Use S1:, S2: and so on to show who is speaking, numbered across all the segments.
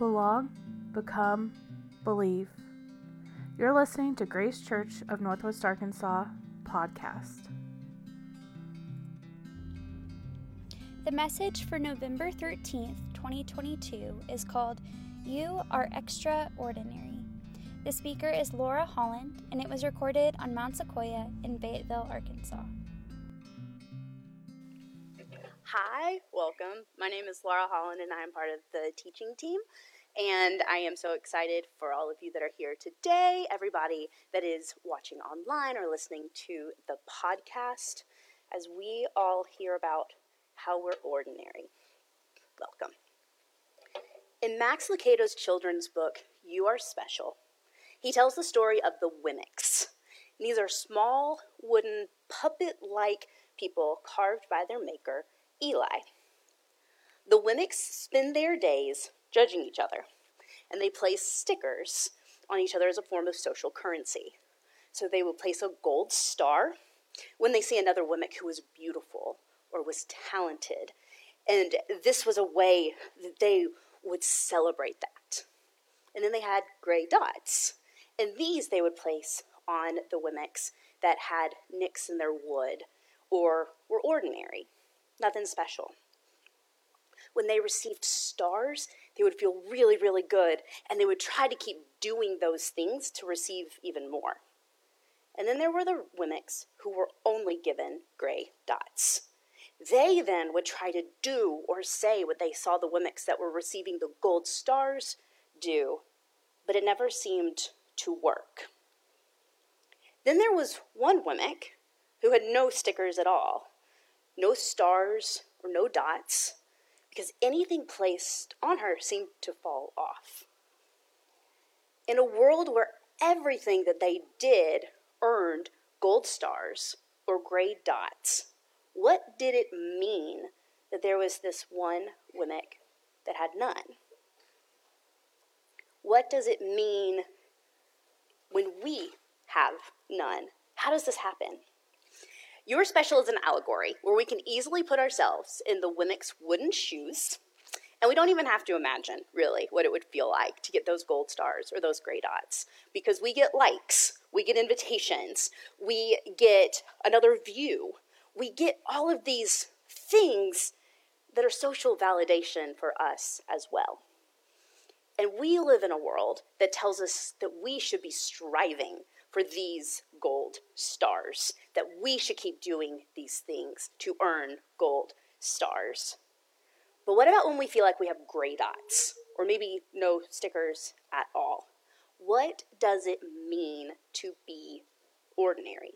S1: Belong, become, believe. You're listening to Grace Church of Northwest Arkansas podcast.
S2: The message for November 13th, 2022 is called You Are Extraordinary. The speaker is Laura Holland, and it was recorded on Mount Sequoia in Fayetteville, Arkansas.
S3: Hi, welcome. My name is Laura Holland, and I am part of the teaching team. And I am so excited for all of you that are here today, everybody that is watching online or listening to the podcast, as we all hear about how we're ordinary. Welcome. In Max Lucado's children's book, You Are Special, he tells the story of the Wemmicks. These are small, wooden, puppet like people carved by their maker Eli. The Wemmicks spend their days judging each other, and they place stickers on each other as a form of social currency. So they will place a gold star when they see another Wemmick who was beautiful or was talented. And this was a way that they would celebrate that. And then they had gray dots. And these they would place on the Wemmicks that had nicks in their wood or were ordinary nothing special. When they received stars, they would feel really, really good, and they would try to keep doing those things to receive even more. And then there were the Wemmicks who were only given gray dots. They then would try to do or say what they saw the Wemmicks that were receiving the gold stars do, but it never seemed to work. Then there was one Wemmick who had no stickers at all no stars or no dots, because anything placed on her seemed to fall off. In a world where everything that they did earned gold stars or gray dots, what did it mean that there was this one Wemmick that had none? What does it mean when we have none? How does this happen? Your Special is an allegory where we can easily put ourselves in the Wemmick's wooden shoes, and we don't even have to imagine, really, what it would feel like to get those gold stars or those gray dots, because we get likes, we get invitations, we get another view, we get all of these things that are social validation for us as well. And we live in a world that tells us that we should be striving for these gold stars, that we should keep doing these things to earn gold stars. But what about when we feel like we have gray dots, or maybe no stickers at all? What does it mean to be ordinary?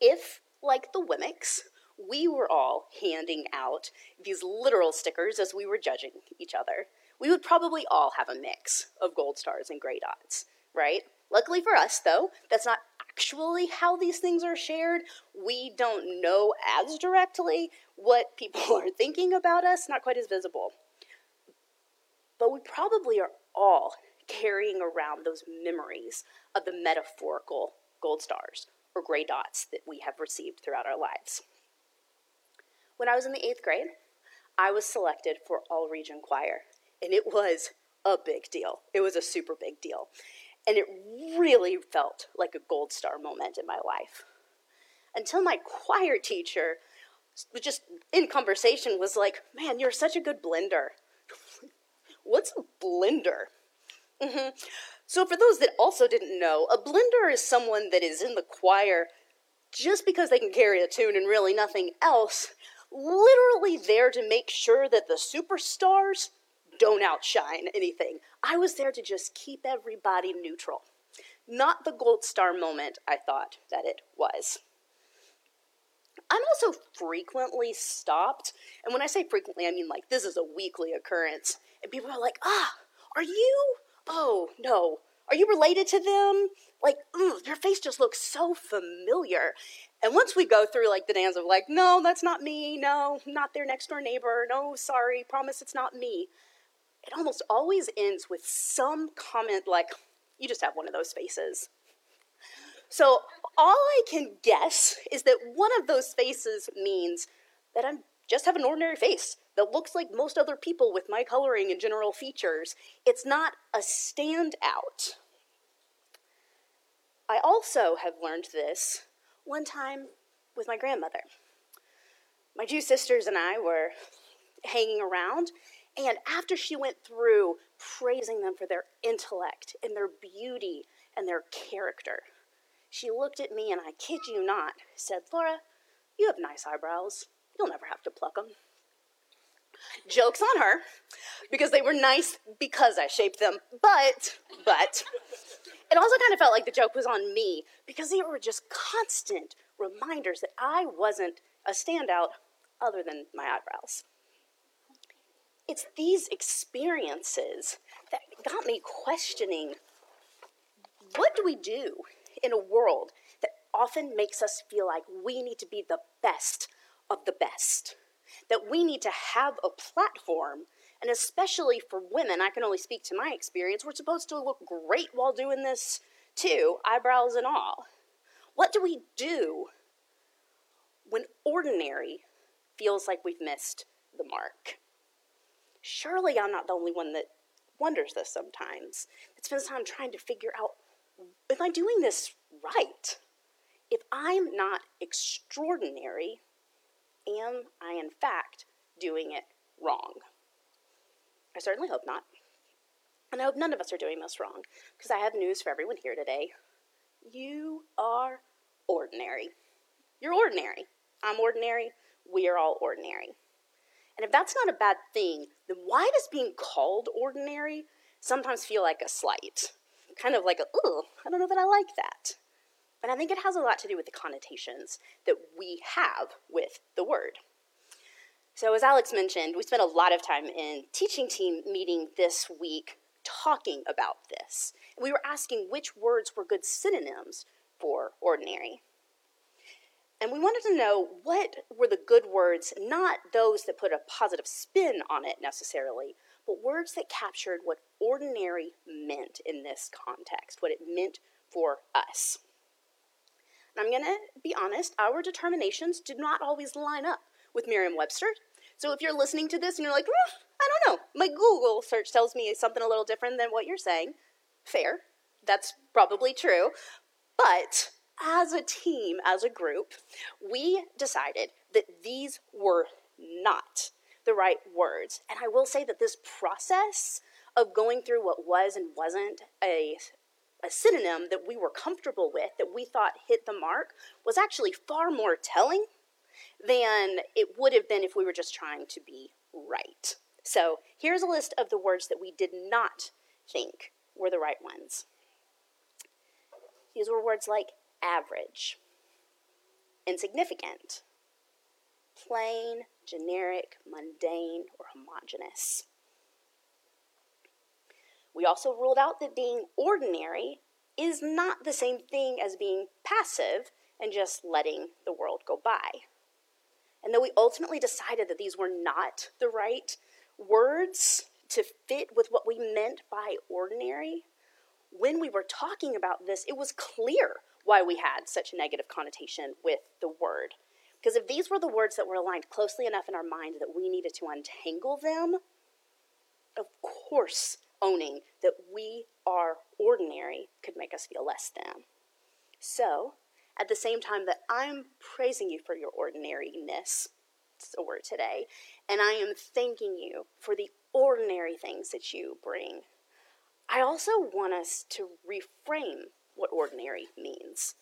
S3: If, like the Wemmicks, we were all handing out these literal stickers as we were judging each other, we would probably all have a mix of gold stars and gray dots, right? Luckily for us, though, that's not actually how these things are shared. We don't know as directly what people are thinking about us, not quite as visible. But we probably are all carrying around those memories of the metaphorical gold stars or gray dots that we have received throughout our lives. When I was in the eighth grade, I was selected for all region choir, and it was a big deal. It was a super big deal. And it really felt like a gold star moment in my life. Until my choir teacher, just in conversation, was like, Man, you're such a good blender. What's a blender? Mm-hmm. So, for those that also didn't know, a blender is someone that is in the choir just because they can carry a tune and really nothing else, literally there to make sure that the superstars don't outshine anything. I was there to just keep everybody neutral. Not the gold star moment I thought that it was. I'm also frequently stopped, and when I say frequently, I mean like this is a weekly occurrence, and people are like, ah, are you? Oh, no. Are you related to them? Like, mm, your face just looks so familiar. And once we go through like the dance of like, no, that's not me, no, not their next door neighbor, no, sorry, promise it's not me it almost always ends with some comment like, you just have one of those faces. So all I can guess is that one of those faces means that I just have an ordinary face, that looks like most other people with my coloring and general features. It's not a standout. I also have learned this one time with my grandmother. My two sisters and I were hanging around, and after she went through praising them for their intellect and their beauty and their character, she looked at me and I kid you not, said, Laura, you have nice eyebrows. You'll never have to pluck them. Joke's on her, because they were nice because I shaped them. But, but, it also kind of felt like the joke was on me because they were just constant reminders that I wasn't a standout other than my eyebrows. It's these experiences that got me questioning what do we do in a world that often makes us feel like we need to be the best of the best? That we need to have a platform, and especially for women, I can only speak to my experience, we're supposed to look great while doing this too, eyebrows and all. What do we do when ordinary feels like we've missed the mark? Surely I'm not the only one that wonders this sometimes. It spends time trying to figure out am I doing this right? If I'm not extraordinary, am I in fact doing it wrong? I certainly hope not. And I hope none of us are doing this wrong, because I have news for everyone here today. You are ordinary. You're ordinary. I'm ordinary. We are all ordinary. And if that's not a bad thing, then why does being called ordinary sometimes feel like a slight? Kind of like a, oh, I don't know that I like that. And I think it has a lot to do with the connotations that we have with the word. So, as Alex mentioned, we spent a lot of time in teaching team meeting this week talking about this. We were asking which words were good synonyms for ordinary. And we wanted to know what were the good words, not those that put a positive spin on it necessarily, but words that captured what ordinary meant in this context, what it meant for us. And I'm going to be honest, our determinations did not always line up with Merriam Webster. So if you're listening to this and you're like, I don't know, my Google search tells me something a little different than what you're saying, fair. That's probably true. But as a team, as a group, we decided that these were not the right words. And I will say that this process of going through what was and wasn't a a synonym that we were comfortable with, that we thought hit the mark, was actually far more telling than it would have been if we were just trying to be right. So here's a list of the words that we did not think were the right ones. These were words like average, insignificant, plain, generic, mundane, or homogeneous. We also ruled out that being ordinary is not the same thing as being passive and just letting the world go by. And though we ultimately decided that these were not the right words to fit with what we meant by ordinary, when we were talking about this, it was clear why we had such a negative connotation with the word. Because if these were the words that were aligned closely enough in our mind that we needed to untangle them, of course owning that we are ordinary could make us feel less than. So, at the same time that I'm praising you for your ordinariness, it's a word today, and I am thanking you for the ordinary things that you bring, I also want us to reframe what ordinary means.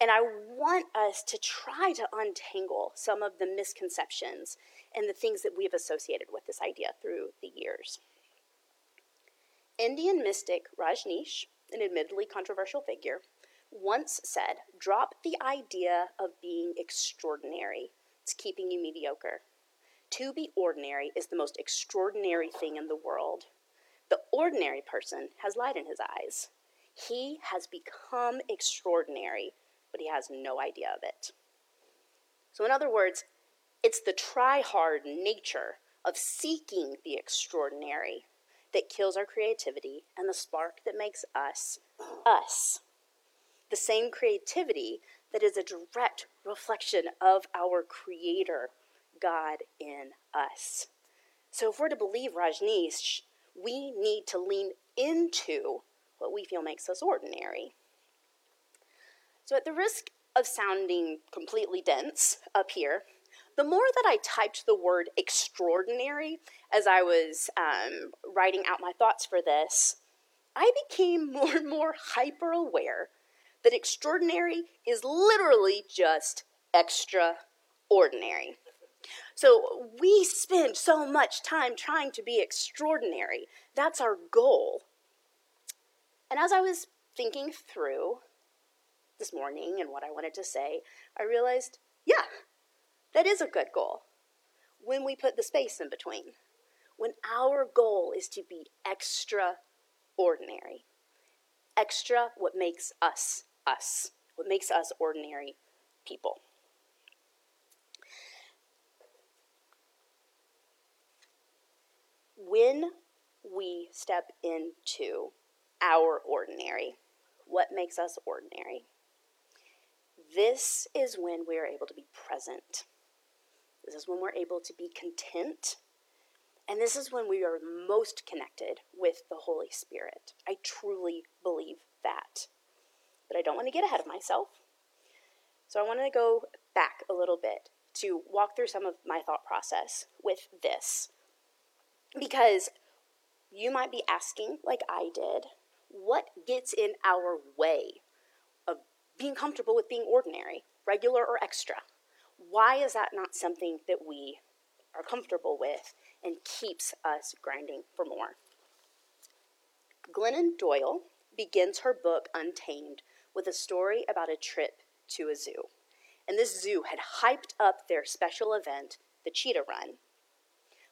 S3: And I want us to try to untangle some of the misconceptions and the things that we've associated with this idea through the years. Indian mystic Rajneesh, an admittedly controversial figure, once said, Drop the idea of being extraordinary. It's keeping you mediocre. To be ordinary is the most extraordinary thing in the world. The ordinary person has light in his eyes. He has become extraordinary, but he has no idea of it. So, in other words, it's the try hard nature of seeking the extraordinary that kills our creativity and the spark that makes us us. The same creativity that is a direct reflection of our Creator, God, in us. So if we're to believe Rajneesh, we need to lean into what we feel makes us ordinary. So, at the risk of sounding completely dense up here, the more that I typed the word extraordinary as I was um, writing out my thoughts for this, I became more and more hyper aware that extraordinary is literally just extraordinary. So we spend so much time trying to be extraordinary. That's our goal. And as I was thinking through this morning and what I wanted to say, I realized, yeah, that is a good goal. When we put the space in between, when our goal is to be extraordinary, extra what makes us us, what makes us ordinary people. When we step into our ordinary, what makes us ordinary, this is when we are able to be present. This is when we're able to be content. And this is when we are most connected with the Holy Spirit. I truly believe that. But I don't want to get ahead of myself. So I want to go back a little bit to walk through some of my thought process with this. Because you might be asking, like I did, what gets in our way of being comfortable with being ordinary, regular or extra? Why is that not something that we are comfortable with and keeps us grinding for more? Glennon Doyle begins her book Untamed with a story about a trip to a zoo. And this zoo had hyped up their special event, the Cheetah Run.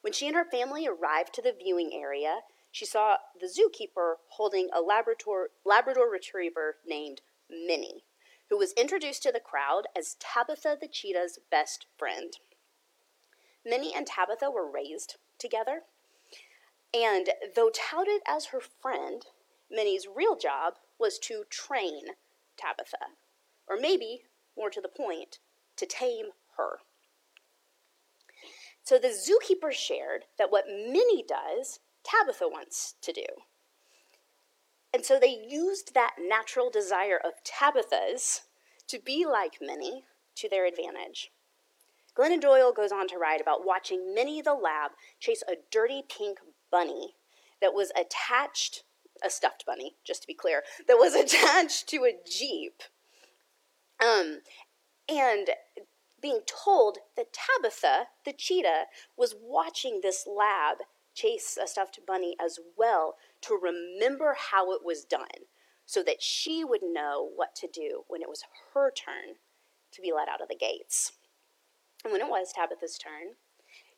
S3: When she and her family arrived to the viewing area, she saw the zookeeper holding a Labrador, Labrador retriever named Minnie, who was introduced to the crowd as Tabitha the cheetah's best friend. Minnie and Tabitha were raised together, and though touted as her friend, Minnie's real job was to train Tabitha, or maybe, more to the point, to tame her. So the zookeeper shared that what Minnie does Tabitha wants to do. And so they used that natural desire of Tabitha's to be like Minnie to their advantage. Glennon Doyle goes on to write about watching Minnie the lab chase a dirty pink bunny that was attached, a stuffed bunny, just to be clear, that was attached to a Jeep. Um, and being told that Tabitha, the cheetah, was watching this lab chase a stuffed bunny as well to remember how it was done so that she would know what to do when it was her turn to be let out of the gates. And when it was Tabitha's turn,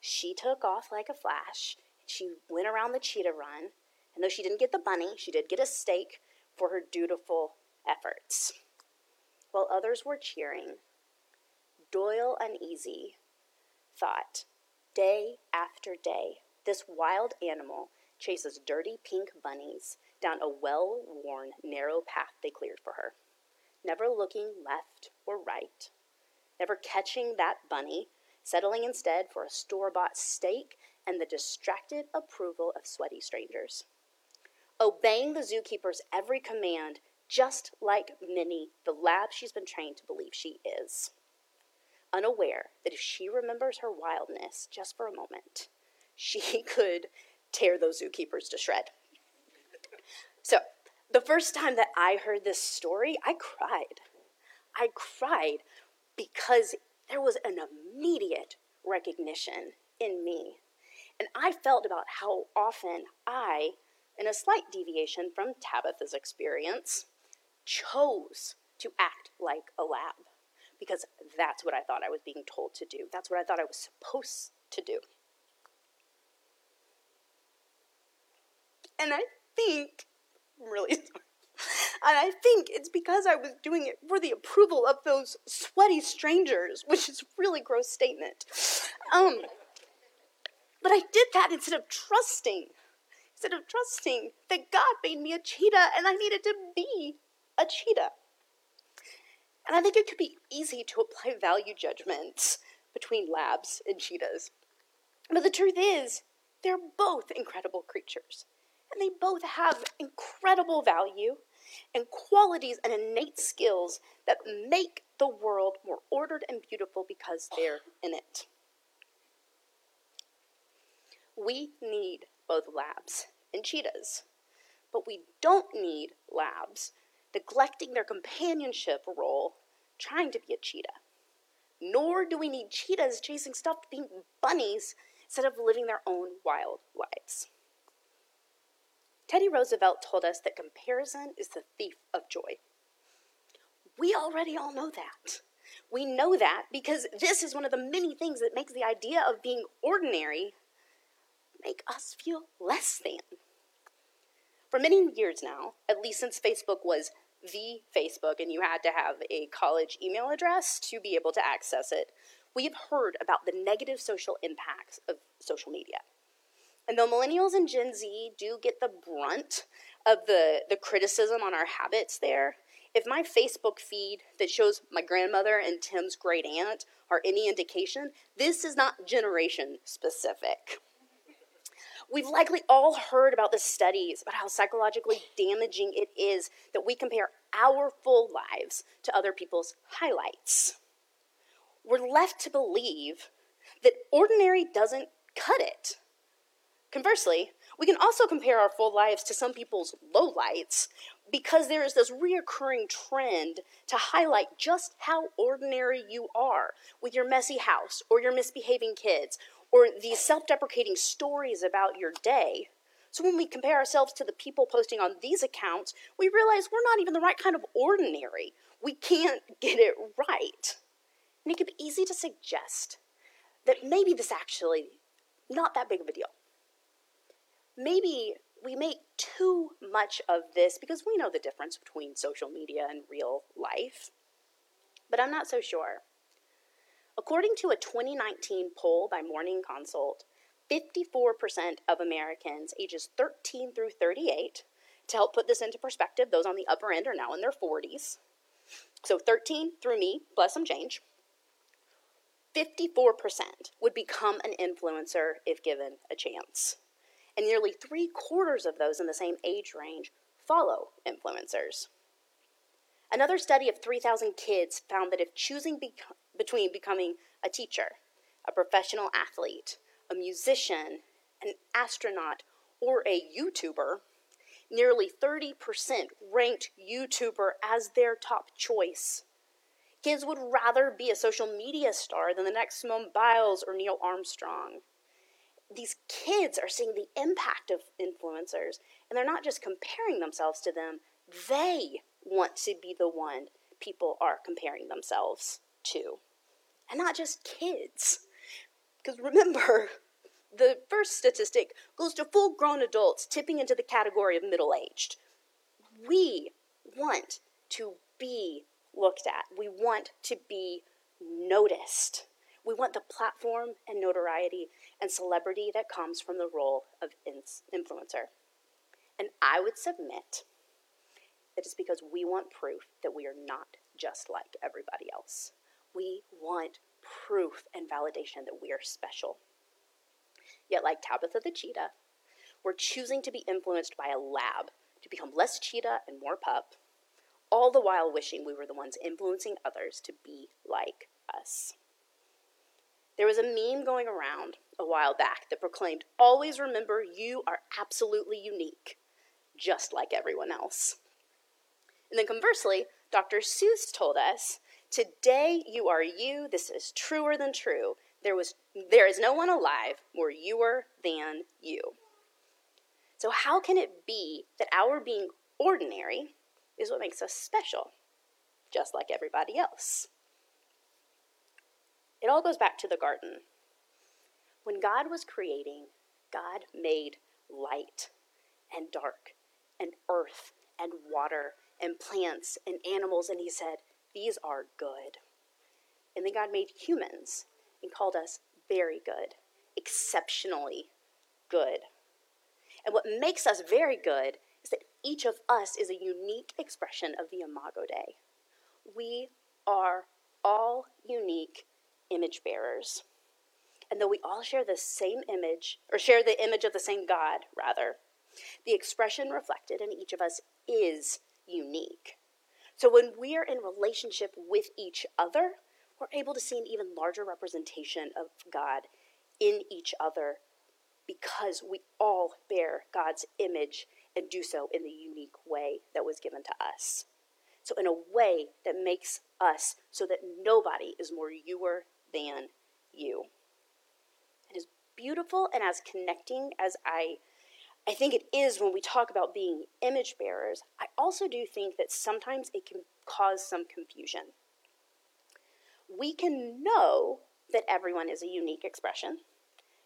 S3: she took off like a flash. She went around the cheetah run, and though she didn't get the bunny, she did get a steak for her dutiful efforts. While others were cheering, Doyle Uneasy thought, day after day, this wild animal chases dirty pink bunnies down a well worn, narrow path they cleared for her, never looking left or right, never catching that bunny, settling instead for a store bought steak and the distracted approval of sweaty strangers. Obeying the zookeeper's every command, just like Minnie, the lab she's been trained to believe she is. Unaware that if she remembers her wildness just for a moment, she could tear those zookeepers to shred. So, the first time that I heard this story, I cried. I cried because there was an immediate recognition in me. And I felt about how often I, in a slight deviation from Tabitha's experience, chose to act like a lab because that's what I thought I was being told to do. That's what I thought I was supposed to do. And I think, I'm really sorry. And I think it's because I was doing it for the approval of those sweaty strangers, which is a really gross statement. Um, but I did that instead of trusting, instead of trusting that God made me a cheetah and I needed to be a cheetah. And I think it could be easy to apply value judgments between labs and cheetahs. But the truth is, They're both incredible creatures, and they both have incredible value and qualities and innate skills that make the world more ordered and beautiful because they're in it. We need both labs and cheetahs, but we don't need labs neglecting their companionship role trying to be a cheetah. Nor do we need cheetahs chasing stuffed pink bunnies instead of living their own wild lives. Teddy Roosevelt told us that comparison is the thief of joy. We already all know that. We know that because this is one of the many things that makes the idea of being ordinary make us feel less than. For many years now, at least since Facebook was the Facebook and you had to have a college email address to be able to access it, we have heard about the negative social impacts of social media. And though millennials and Gen Z do get the brunt of the, the criticism on our habits there, if my Facebook feed that shows my grandmother and Tim's great aunt are any indication, this is not generation specific. We've likely all heard about the studies about how psychologically damaging it is that we compare our full lives to other people's highlights. We're left to believe that ordinary doesn't cut it. Conversely, we can also compare our full lives to some people's lowlights because there is this reoccurring trend to highlight just how ordinary you are with your messy house or your misbehaving kids or these self deprecating stories about your day. So when we compare ourselves to the people posting on these accounts, we realize we're not even the right kind of ordinary. We can't get it right. And it can be easy to suggest that maybe this actually not that big of a deal. Maybe we make too much of this because we know the difference between social media and real life. But I'm not so sure. According to a 2019 poll by Morning Consult, 54% of Americans ages 13 through 38, to help put this into perspective, those on the upper end are now in their 40s. So 13 through me, plus some change. 54% would become an influencer if given a chance. And nearly three quarters of those in the same age range follow influencers. Another study of 3,000 kids found that if choosing between becoming a teacher, a professional athlete, a musician, an astronaut, or a YouTuber, nearly 30% ranked YouTuber as their top choice. Kids would rather be a social media star than the next Simone Biles or Neil Armstrong. These kids are seeing the impact of influencers, and they're not just comparing themselves to them, they want to be the one people are comparing themselves to and not just kids. Because remember, the first statistic goes to full grown adults tipping into the category of middle aged. We want to be looked at, we want to be noticed. We want the platform and notoriety and celebrity that comes from the role of influencer. And I would submit that it's because we want proof that we are not just like everybody else. We want proof and validation that we are special. Yet, like Tabitha the cheetah, we're choosing to be influenced by a lab to become less cheetah and more pup, all the while wishing we were the ones influencing others to be like us. There was a meme going around a while back that proclaimed, Always remember you are absolutely unique, just like everyone else. And then conversely, Dr. Seuss told us Today you are you. This is truer than true. There was there is no one alive more youer than you. So how can it be that our being ordinary is what makes us special, just like everybody else? It all goes back to the garden. When God was creating, God made light and dark and earth and water and plants and animals, and He said, these are good. And then God made humans and called us very good, exceptionally good. And what makes us very good is that each of us is a unique expression of the Imago Dei. We are all unique image bearers. And though we all share the same image, or share the image of the same God, rather, the expression reflected in each of us is unique. So when we are in relationship with each other, we're able to see an even larger representation of God in each other because we all bear God's image and do so in the unique way that was given to us. So, in a way that makes us so that nobody is more youer than you. And as beautiful and as connecting as I I think it is when we talk about being image bearers, I also do think that sometimes it can cause some confusion. We can know that everyone is a unique expression,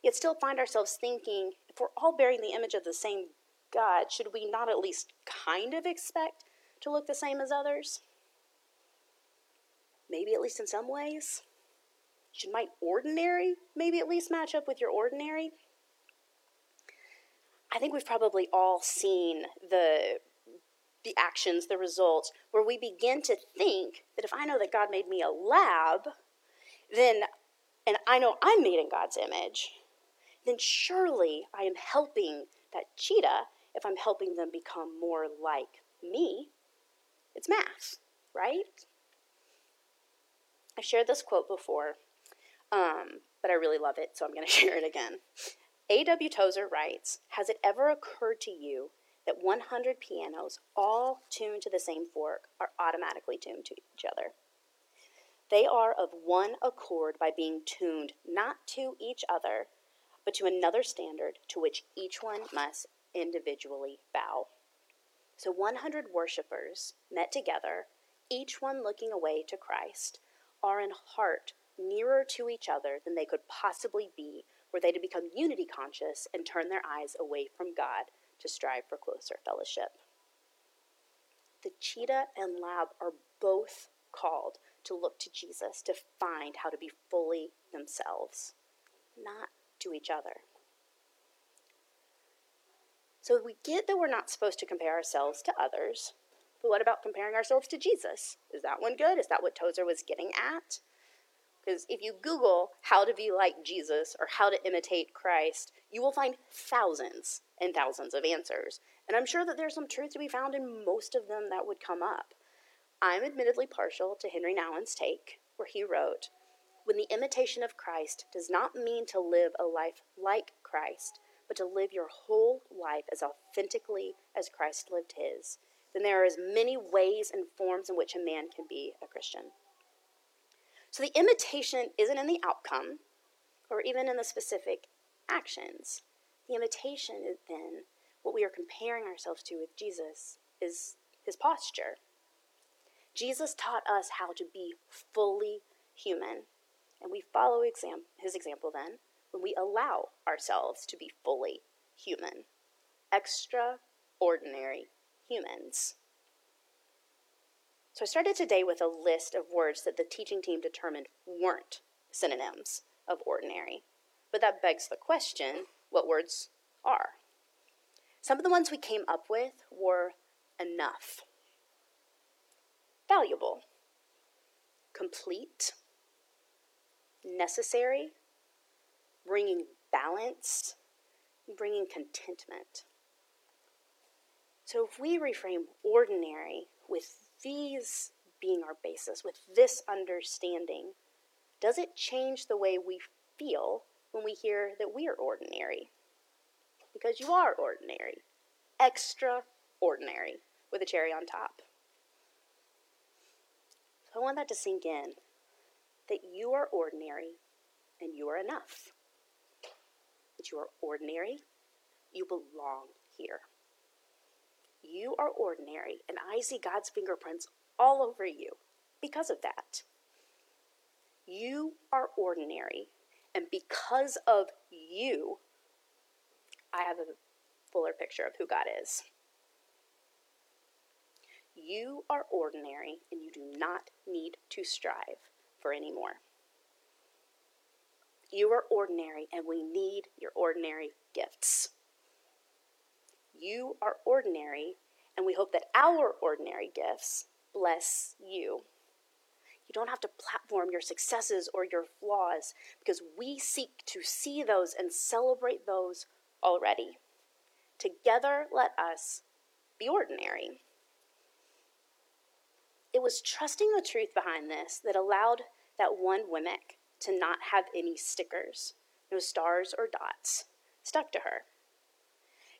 S3: yet still find ourselves thinking if we're all bearing the image of the same God, should we not at least kind of expect to look the same as others? Maybe at least in some ways. Should my ordinary maybe at least match up with your ordinary? I think we've probably all seen the the actions, the results, where we begin to think that if I know that God made me a lab, then and I know I'm made in God's image, then surely I am helping that cheetah if I'm helping them become more like me. It's math, right? I've shared this quote before, um, but I really love it, so I'm going to share it again. A.W. Tozer writes Has it ever occurred to you that 100 pianos, all tuned to the same fork, are automatically tuned to each other? They are of one accord by being tuned not to each other, but to another standard to which each one must individually bow. So 100 worshippers met together, each one looking away to Christ, are in heart nearer to each other than they could possibly be were they to become unity conscious and turn their eyes away from God to strive for closer fellowship. The cheetah and lab are both called to look to Jesus to find how to be fully themselves, not to each other. So we get that we're not supposed to compare ourselves to others, but what about comparing ourselves to Jesus? Is that one good? Is that what Tozer was getting at? Because if you Google how to be like Jesus or how to imitate Christ, you will find thousands and thousands of answers. And I'm sure that there's some truth to be found in most of them that would come up. I'm admittedly partial to Henri Nouwen's take, where he wrote When the imitation of Christ does not mean to live a life like Christ, but to live your whole life as authentically as Christ lived his, then there are as many ways and forms in which a man can be a Christian. So the imitation isn't in the outcome or even in the specific actions. The imitation is then what we are comparing ourselves to with Jesus is his posture. Jesus taught us how to be fully human, and we follow exam- his example then when we allow ourselves to be fully human, extraordinary humans. So I started today with a list of words that the teaching team determined weren't synonyms of ordinary. But that begs the question what words are? Some of the ones we came up with were enough, valuable, complete, necessary, bringing balance, bringing contentment. So if we reframe ordinary with these being our basis, with this understanding, does it change the way we feel when we hear that we are ordinary? Because you are ordinary, extraordinary, with a cherry on top. So I want that to sink in that you are ordinary and you are enough that you are ordinary, you belong here. You are ordinary, and I see God's fingerprints all over you because of that. You are ordinary, and because of you, I have a fuller picture of who God is. You are ordinary, and you do not need to strive for any more. You are ordinary, and we need your ordinary gifts. You are ordinary, and we hope that our ordinary gifts bless you. You don't have to platform your successes or your flaws because we seek to see those and celebrate those already. Together, let us be ordinary. It was trusting the truth behind this that allowed that one Wemmick to not have any stickers, no stars or dots, stuck to her.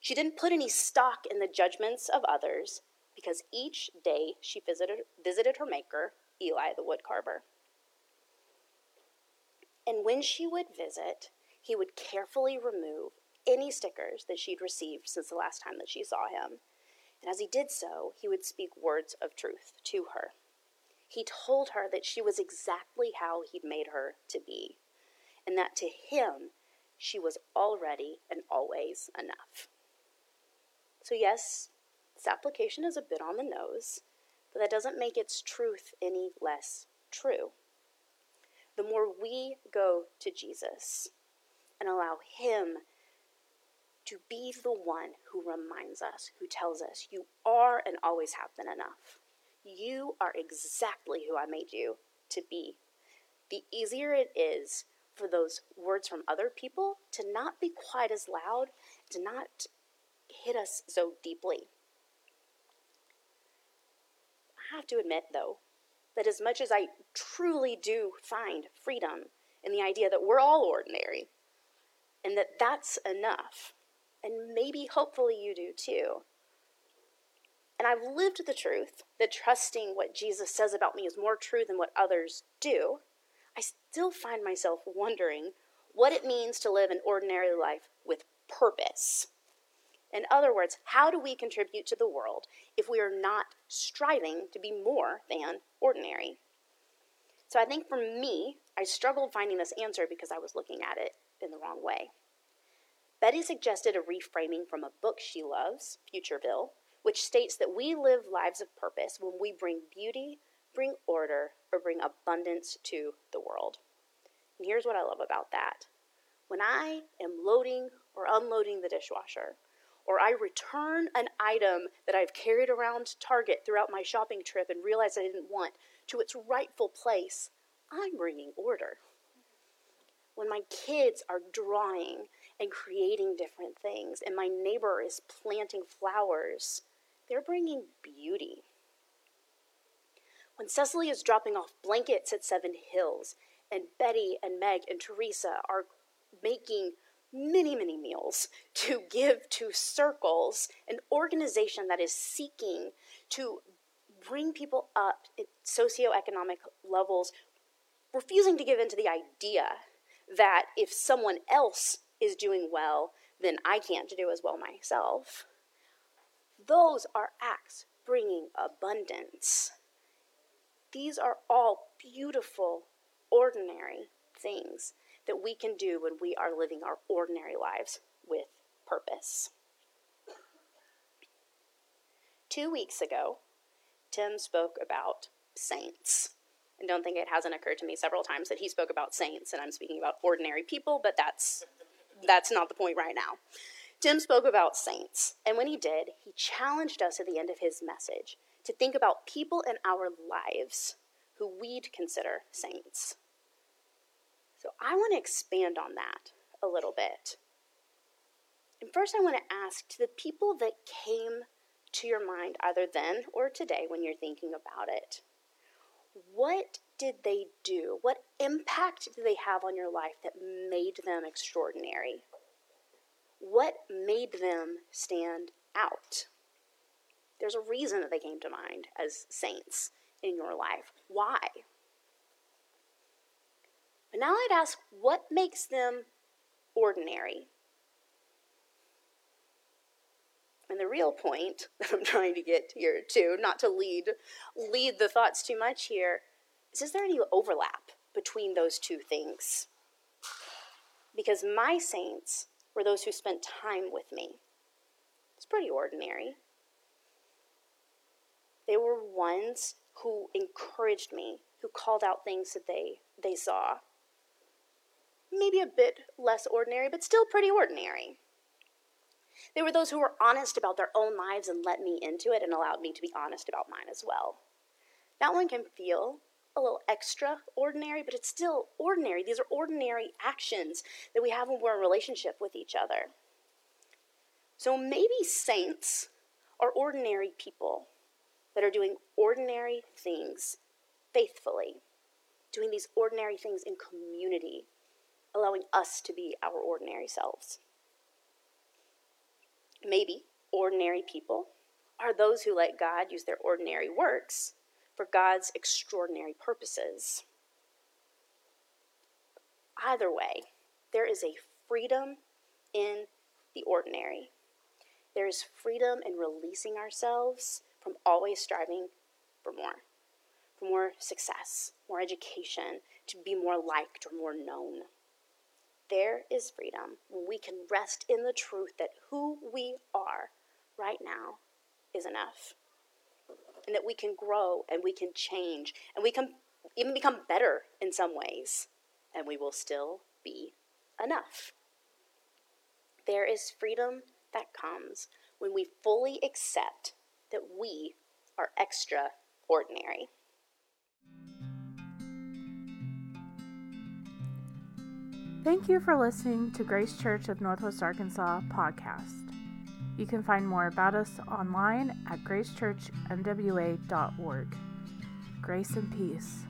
S3: She didn't put any stock in the judgments of others because each day she visited, visited her maker, Eli the woodcarver. And when she would visit, he would carefully remove any stickers that she'd received since the last time that she saw him. And as he did so, he would speak words of truth to her. He told her that she was exactly how he'd made her to be, and that to him, she was already and always enough. So, yes, this application is a bit on the nose, but that doesn't make its truth any less true. The more we go to Jesus and allow Him to be the one who reminds us, who tells us, You are and always have been enough. You are exactly who I made you to be. The easier it is for those words from other people to not be quite as loud, to not hit us so deeply. I have to admit, though, that as much as I truly do find freedom in the idea that we're all ordinary and that that's enough, and maybe hopefully you do too. And I've lived the truth that trusting what Jesus says about me is more true than what others do. I still find myself wondering what it means to live an ordinary life with purpose. In other words, how do we contribute to the world if we are not striving to be more than ordinary? So I think for me, I struggled finding this answer because I was looking at it in the wrong way. Betty suggested a reframing from a book she loves, Futureville, which states that we live lives of purpose when we bring beauty, bring order, or bring abundance to the world. And here's what I love about that. When I am loading or unloading the dishwasher, or I return an item that I've carried around Target throughout my shopping trip and realize I didn't want to its rightful place, I'm bringing order. When my kids are drawing and creating different things, and my neighbor is planting flowers, they're bringing beauty. When Cecily is dropping off blankets at Seven Hills, and Betty and Meg and Teresa are making many, many meals to give to Circles, an organization that is seeking to bring people up at socioeconomic levels, refusing to give in to the idea that if someone else is doing well, then I can't do as well myself. Those are acts bringing abundance. These are all beautiful, ordinary things that we can do when we are living our ordinary lives with purpose. Two weeks ago, Tim spoke about saints. And don't think it hasn't occurred to me several times that he spoke about saints and I'm speaking about ordinary people, but that's that's not the point right now. Tim spoke about saints, and when he did, he challenged us at the end of his message to think about people in our lives who we'd consider saints. So I want to expand on that a little bit. And first, I want to ask to the people that came to your mind either then or today when you're thinking about it, what did they do? What impact did they have on your life that made them extraordinary? What made them stand out? There's a reason that they came to mind as saints in your life. Why? But now I'd ask what makes them ordinary? And the real point that I'm trying to get here to, not to lead lead the thoughts too much here, is is there any overlap between those two things? Because my saints were those who spent time with me. It's pretty ordinary. They were ones who encouraged me, who called out things that they, they saw, maybe a bit less ordinary, but still pretty ordinary. They were those who were honest about their own lives and let me into it and allowed me to be honest about mine as well. That one can feel a little extraordinary, but it's still ordinary. These are ordinary actions that we have when we're in relationship with each other. So maybe saints are ordinary people that are doing ordinary things faithfully, doing these ordinary things in community, allowing us to be our ordinary selves. Maybe ordinary people are those who let God use their ordinary works for God's extraordinary purposes. Either way, there is a freedom in the ordinary. There is freedom in releasing ourselves from always striving for more, for more success, more education, to be more liked or more known. There is freedom when we can rest in the truth that who we are right now is enough. And that we can grow and we can change and we can even become better in some ways, and we will still be enough. There is freedom that comes when we fully accept that we are extraordinary.
S1: Thank you for listening to Grace Church of Northwest Arkansas podcast. You can find more about us online at gracechurchnwa.org. Grace and peace.